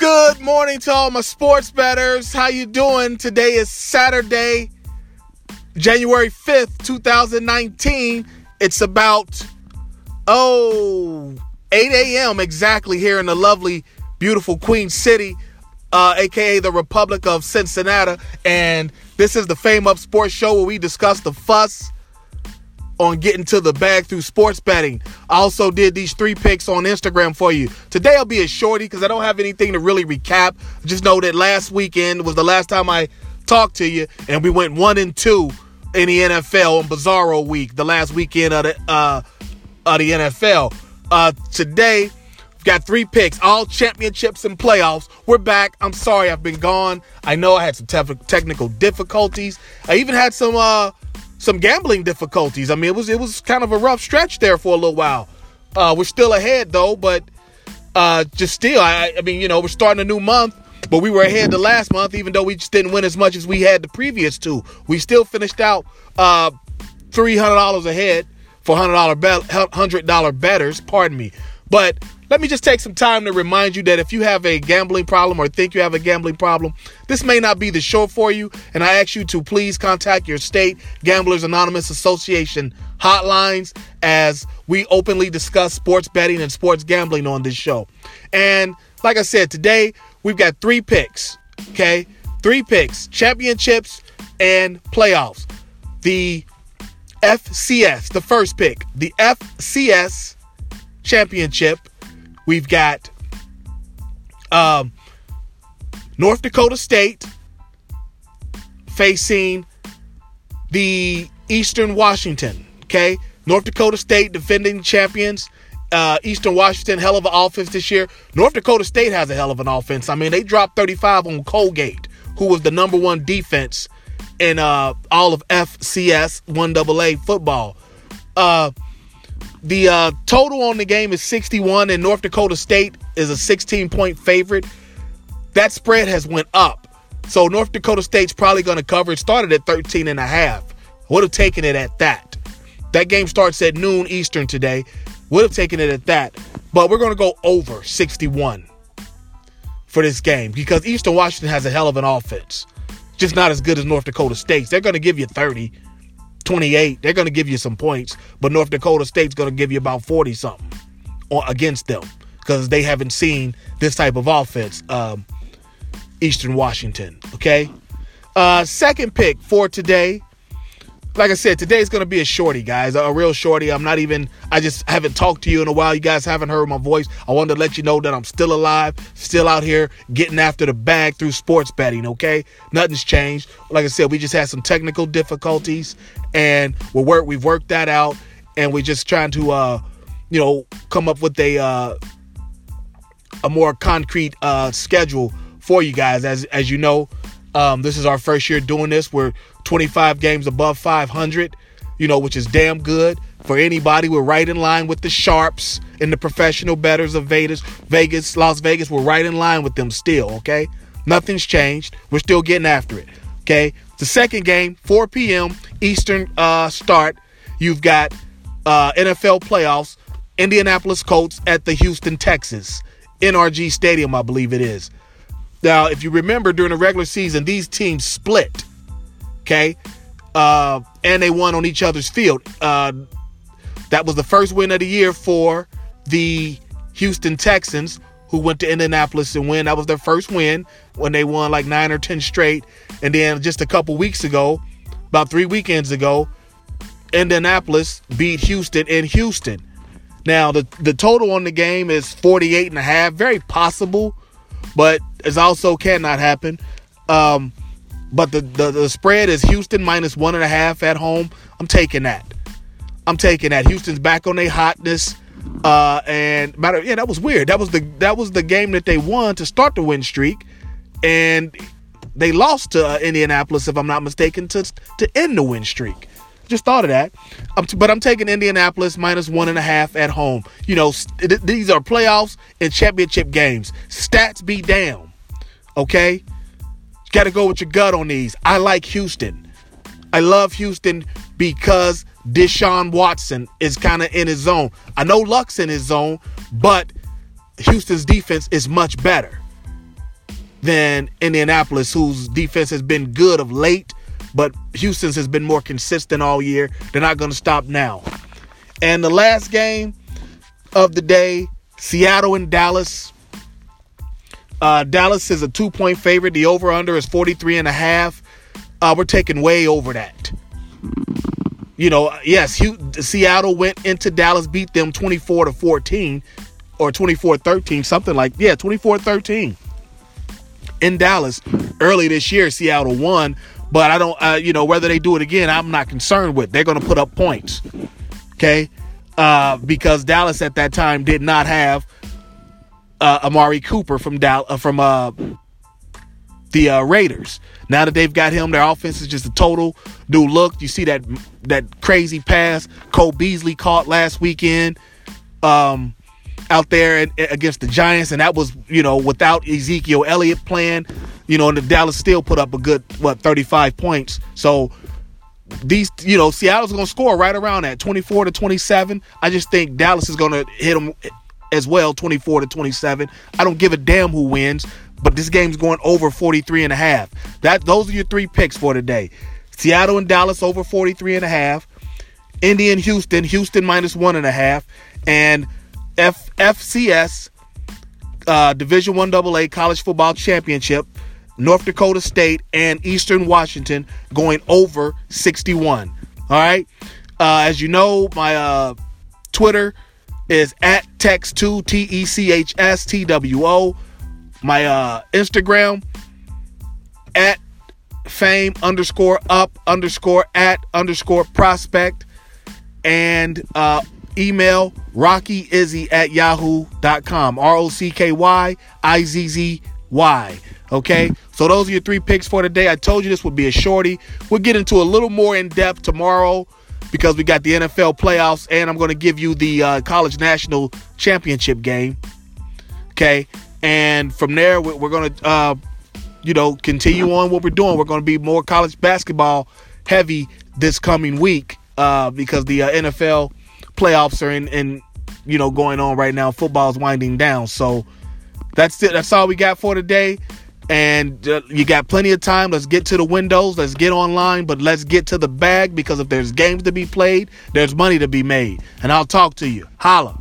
Good morning to all my sports betters. How you doing? Today is Saturday, January 5th, 2019. It's about oh 8 a.m. exactly here in the lovely, beautiful Queen City, uh, aka the Republic of Cincinnati. And this is the Fame Up Sports Show where we discuss the fuss on getting to the bag through sports betting. I also did these three picks on Instagram for you. Today I'll be a shorty because I don't have anything to really recap. Just know that last weekend was the last time I talked to you, and we went one and two in the NFL on Bizarro Week, the last weekend of the uh, of the NFL. Uh, today got three picks, all championships and playoffs. We're back. I'm sorry I've been gone. I know I had some te- technical difficulties. I even had some uh some gambling difficulties. I mean, it was it was kind of a rough stretch there for a little while. Uh, we're still ahead though, but uh, just still, I, I mean, you know, we're starting a new month, but we were ahead the last month, even though we just didn't win as much as we had the previous two. We still finished out uh, three hundred dollars ahead for hundred dollar hundred dollar betters. Pardon me, but let me just take some time to remind you that if you have a gambling problem or think you have a gambling problem, this may not be the show for you. And I ask you to please contact your state Gamblers Anonymous Association hotlines as we openly discuss sports betting and sports gambling on this show. And like I said, today we've got three picks. Okay. Three picks championships and playoffs. The FCS, the first pick, the FCS championship We've got um, North Dakota State facing the Eastern Washington. Okay, North Dakota State defending champions. Uh, Eastern Washington, hell of an offense this year. North Dakota State has a hell of an offense. I mean, they dropped 35 on Colgate, who was the number one defense in uh, all of FCS 1AA football. Uh, the uh, total on the game is 61, and North Dakota State is a 16 point favorite. That spread has went up. So North Dakota State's probably going to cover. It started at 13 and a half. Would have taken it at that. That game starts at noon Eastern today. Would have taken it at that. But we're going to go over 61 for this game because Eastern Washington has a hell of an offense. Just not as good as North Dakota State's. They're going to give you 30. 28, they're going to give you some points, but North Dakota State's going to give you about 40 something against them because they haven't seen this type of offense. Um, Eastern Washington, okay? Uh, second pick for today like I said, today's going to be a shorty, guys. A real shorty. I'm not even, I just haven't talked to you in a while. You guys haven't heard my voice. I wanted to let you know that I'm still alive, still out here getting after the bag through sports betting, okay? Nothing's changed. Like I said, we just had some technical difficulties and we're work, we've worked that out and we're just trying to, uh, you know, come up with a, uh, a more concrete uh, schedule for you guys. As, as you know, um, this is our first year doing this. We're 25 games above 500, you know, which is damn good for anybody. We're right in line with the sharps and the professional betters of Vegas, Vegas, Las Vegas. We're right in line with them still, okay? Nothing's changed. We're still getting after it, okay? The second game, 4 p.m. Eastern uh, start. You've got uh, NFL playoffs, Indianapolis Colts at the Houston Texas NRG Stadium, I believe it is. Now, if you remember during the regular season, these teams split. Okay. Uh, and they won on each other's field. Uh, that was the first win of the year for the Houston Texans, who went to Indianapolis and win. That was their first win when they won like nine or 10 straight. And then just a couple weeks ago, about three weekends ago, Indianapolis beat Houston in Houston. Now, the, the total on the game is 48 and a half. Very possible, but it also cannot happen. Um, but the, the, the spread is Houston minus one and a half at home. I'm taking that. I'm taking that. Houston's back on their hotness. Uh, and matter, yeah, that was weird. That was the that was the game that they won to start the win streak, and they lost to uh, Indianapolis, if I'm not mistaken, to to end the win streak. Just thought of that. I'm t- but I'm taking Indianapolis minus one and a half at home. You know, st- these are playoffs and championship games. Stats be down. Okay, Got to go with your gut on these. I like Houston. I love Houston because Deshaun Watson is kind of in his zone. I know Luck's in his zone, but Houston's defense is much better. than Indianapolis, whose defense has been good of late, but Houston's has been more consistent all year. They're not going to stop now. And the last game of the day, Seattle and Dallas. Uh, Dallas is a two point favorite. The over under is 43 and a half. Uh, we're taking way over that. You know, yes, Seattle went into Dallas, beat them 24 to 14 or 24 13, something like, yeah, 24 13 in Dallas early this year. Seattle won, but I don't, uh, you know, whether they do it again, I'm not concerned with. They're going to put up points, okay? Uh, because Dallas at that time did not have uh, Amari Cooper from Dal- uh, from uh, the uh, Raiders. Now that they've got him, their offense is just a total new look. You see that that crazy pass Cole Beasley caught last weekend. Um, out there against the Giants, and that was you know without Ezekiel Elliott playing, you know, and the Dallas still put up a good what 35 points. So these you know Seattle's going to score right around that 24 to 27. I just think Dallas is going to hit them as well 24 to 27. I don't give a damn who wins, but this game's going over 43 and a half. That those are your three picks for today. Seattle and Dallas over 43 and a half. Indy and Houston, Houston minus one and a half, and F- FCS uh, Division One AA College Football Championship, North Dakota State and Eastern Washington going over 61. All right. Uh, as you know, my uh, Twitter is at text2 T E C H S T W O. My uh, Instagram at fame underscore up underscore at underscore prospect and uh, email rockyizzy at yahoo.com. R O C K Y I Z Z Y. Okay, so those are your three picks for today. I told you this would be a shorty. We'll get into a little more in depth tomorrow because we got the NFL playoffs and I'm going to give you the uh, college national championship game. Okay, and from there we're going to, uh, you know, continue on what we're doing. We're going to be more college basketball heavy this coming week uh, because the uh, NFL playoffs are in, in you know going on right now. Football's winding down, so that's it. That's all we got for today. And uh, you got plenty of time. Let's get to the windows. Let's get online, but let's get to the bag because if there's games to be played, there's money to be made. And I'll talk to you. Holla.